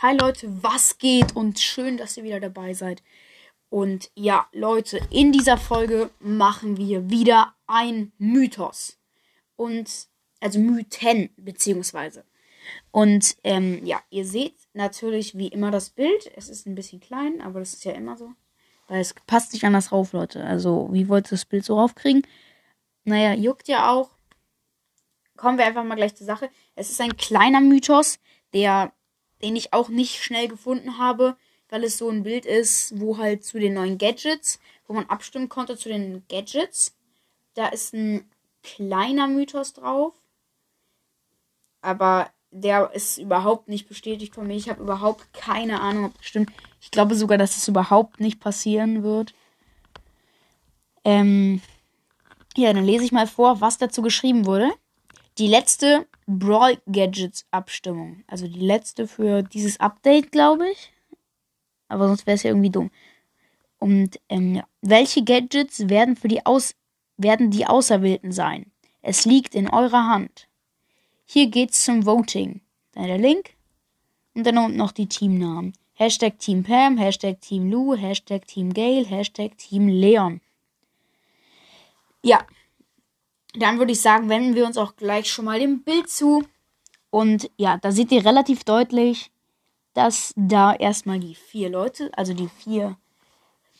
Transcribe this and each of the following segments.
Hi Leute, was geht? Und schön, dass ihr wieder dabei seid. Und ja, Leute, in dieser Folge machen wir wieder ein Mythos. Und, also Mythen, beziehungsweise. Und ähm, ja, ihr seht natürlich wie immer das Bild. Es ist ein bisschen klein, aber das ist ja immer so. Weil es passt nicht anders rauf, Leute. Also, wie wollt ihr das Bild so raufkriegen? Naja, juckt ja auch. Kommen wir einfach mal gleich zur Sache. Es ist ein kleiner Mythos, der den ich auch nicht schnell gefunden habe, weil es so ein Bild ist, wo halt zu den neuen Gadgets, wo man abstimmen konnte zu den Gadgets, da ist ein kleiner Mythos drauf. Aber der ist überhaupt nicht bestätigt von mir. Ich habe überhaupt keine Ahnung, ob das stimmt. Ich glaube sogar, dass es überhaupt nicht passieren wird. Ähm, ja, dann lese ich mal vor, was dazu geschrieben wurde. Die letzte Brawl Gadgets Abstimmung. Also die letzte für dieses Update, glaube ich. Aber sonst wäre es ja irgendwie dumm. Und ähm, ja. welche Gadgets werden für die Aus werden die Auserwählten sein? Es liegt in eurer Hand. Hier geht's zum Voting. Dann der Link. Und dann unten noch die Teamnamen. Hashtag Team Pam, Hashtag Team Lou, Hashtag Team Gale, Hashtag Team Leon. Ja, dann würde ich sagen, wenden wir uns auch gleich schon mal dem Bild zu. Und ja, da seht ihr relativ deutlich, dass da erstmal die vier Leute, also die vier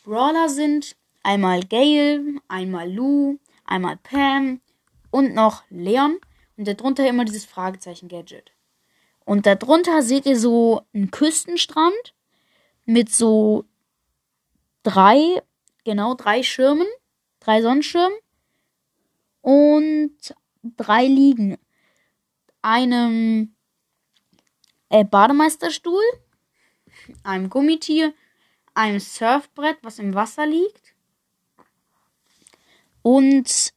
Brawler sind. Einmal Gail, einmal Lou, einmal Pam und noch Leon. Und darunter immer dieses Fragezeichen-Gadget. Und darunter seht ihr so einen Küstenstrand mit so drei, genau drei Schirmen, drei Sonnenschirmen und drei liegen. Einem äh, Bademeisterstuhl, einem Gummitier, einem Surfbrett, was im Wasser liegt und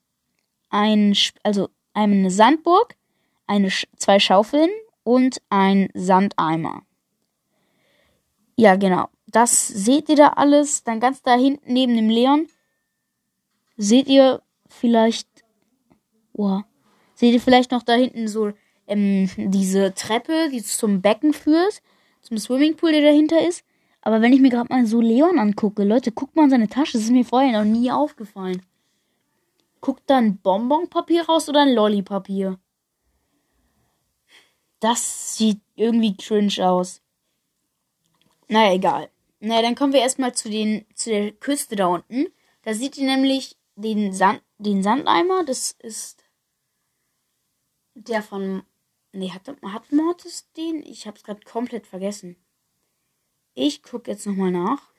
ein, also eine Sandburg, eine, zwei Schaufeln und ein Sandeimer. Ja, genau. Das seht ihr da alles. Dann ganz da hinten neben dem Leon seht ihr vielleicht Oha. Seht ihr vielleicht noch da hinten so ähm, diese Treppe, die zum Becken führt, zum Swimmingpool, der dahinter ist? Aber wenn ich mir gerade mal so Leon angucke, Leute, guckt mal in seine Tasche, das ist mir vorher noch nie aufgefallen. Guckt da ein Bonbonpapier raus oder ein Lollipapier? Das sieht irgendwie cringe aus. Naja, egal. Naja, dann kommen wir erstmal zu, den, zu der Küste da unten. Da seht ihr nämlich den, Sand, den Sandeimer. Das ist der von. Nee, hat, hat Mortis den? Ich hab's gerade komplett vergessen. Ich guck jetzt nochmal nach.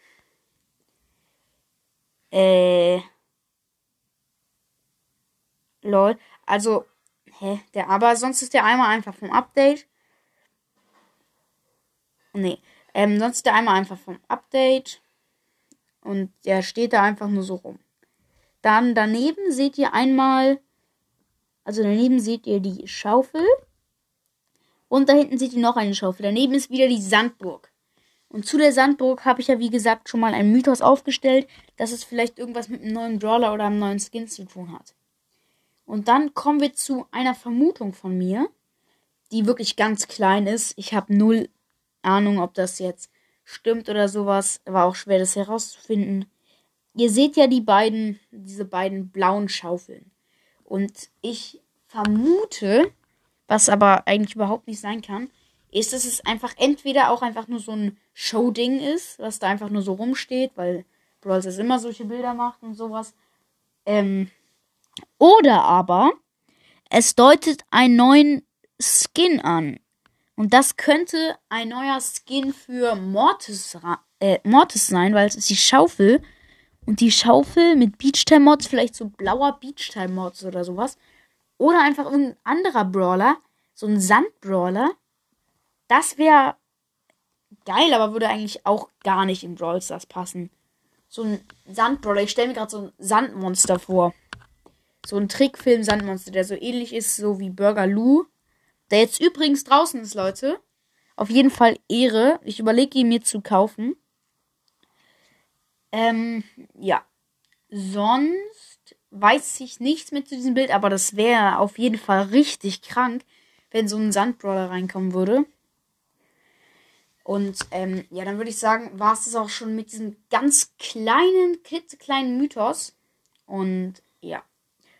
Äh. Lol. Also, hä? Der, aber sonst ist der einmal einfach vom Update. Nee. Ähm, sonst ist der einmal einfach vom Update. Und der steht da einfach nur so rum. Dann daneben seht ihr einmal also daneben seht ihr die Schaufel. Und da hinten seht ihr noch eine Schaufel. Daneben ist wieder die Sandburg. Und zu der Sandburg habe ich ja, wie gesagt, schon mal einen Mythos aufgestellt, dass es vielleicht irgendwas mit einem neuen Brawler oder einem neuen Skin zu tun hat. Und dann kommen wir zu einer Vermutung von mir, die wirklich ganz klein ist. Ich habe null Ahnung, ob das jetzt stimmt oder sowas. War auch schwer, das herauszufinden. Ihr seht ja die beiden, diese beiden blauen Schaufeln. Und ich vermute, was aber eigentlich überhaupt nicht sein kann, ist, dass es einfach entweder auch einfach nur so ein Show-Ding ist, was da einfach nur so rumsteht, weil Brawls es immer solche Bilder macht und sowas. Ähm, oder aber es deutet einen neuen Skin an. Und das könnte ein neuer Skin für Mortis, äh, Mortis sein, weil es ist die Schaufel. Und die Schaufel mit Beach-Time-Mods, vielleicht so blauer Beach-Time-Mods oder sowas. Oder einfach irgendein anderer Brawler, so ein Sand-Brawler. Das wäre geil, aber würde eigentlich auch gar nicht in Brawl Stars passen. So ein Sandbrawler. Ich stelle mir gerade so ein Sandmonster vor. So ein Trickfilm-Sandmonster, der so ähnlich ist, so wie Burger Lou. Der jetzt übrigens draußen ist, Leute. Auf jeden Fall Ehre. Ich überlege ihn mir zu kaufen. Ähm, ja. Sonst weiß ich nichts mit zu diesem Bild, aber das wäre auf jeden Fall richtig krank, wenn so ein Sandbrawler reinkommen würde. Und ähm, ja, dann würde ich sagen, war es das auch schon mit diesem ganz kleinen, klitzekleinen Mythos. Und ja,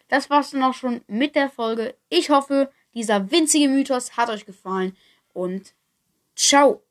das war es dann auch schon mit der Folge. Ich hoffe, dieser winzige Mythos hat euch gefallen. Und ciao!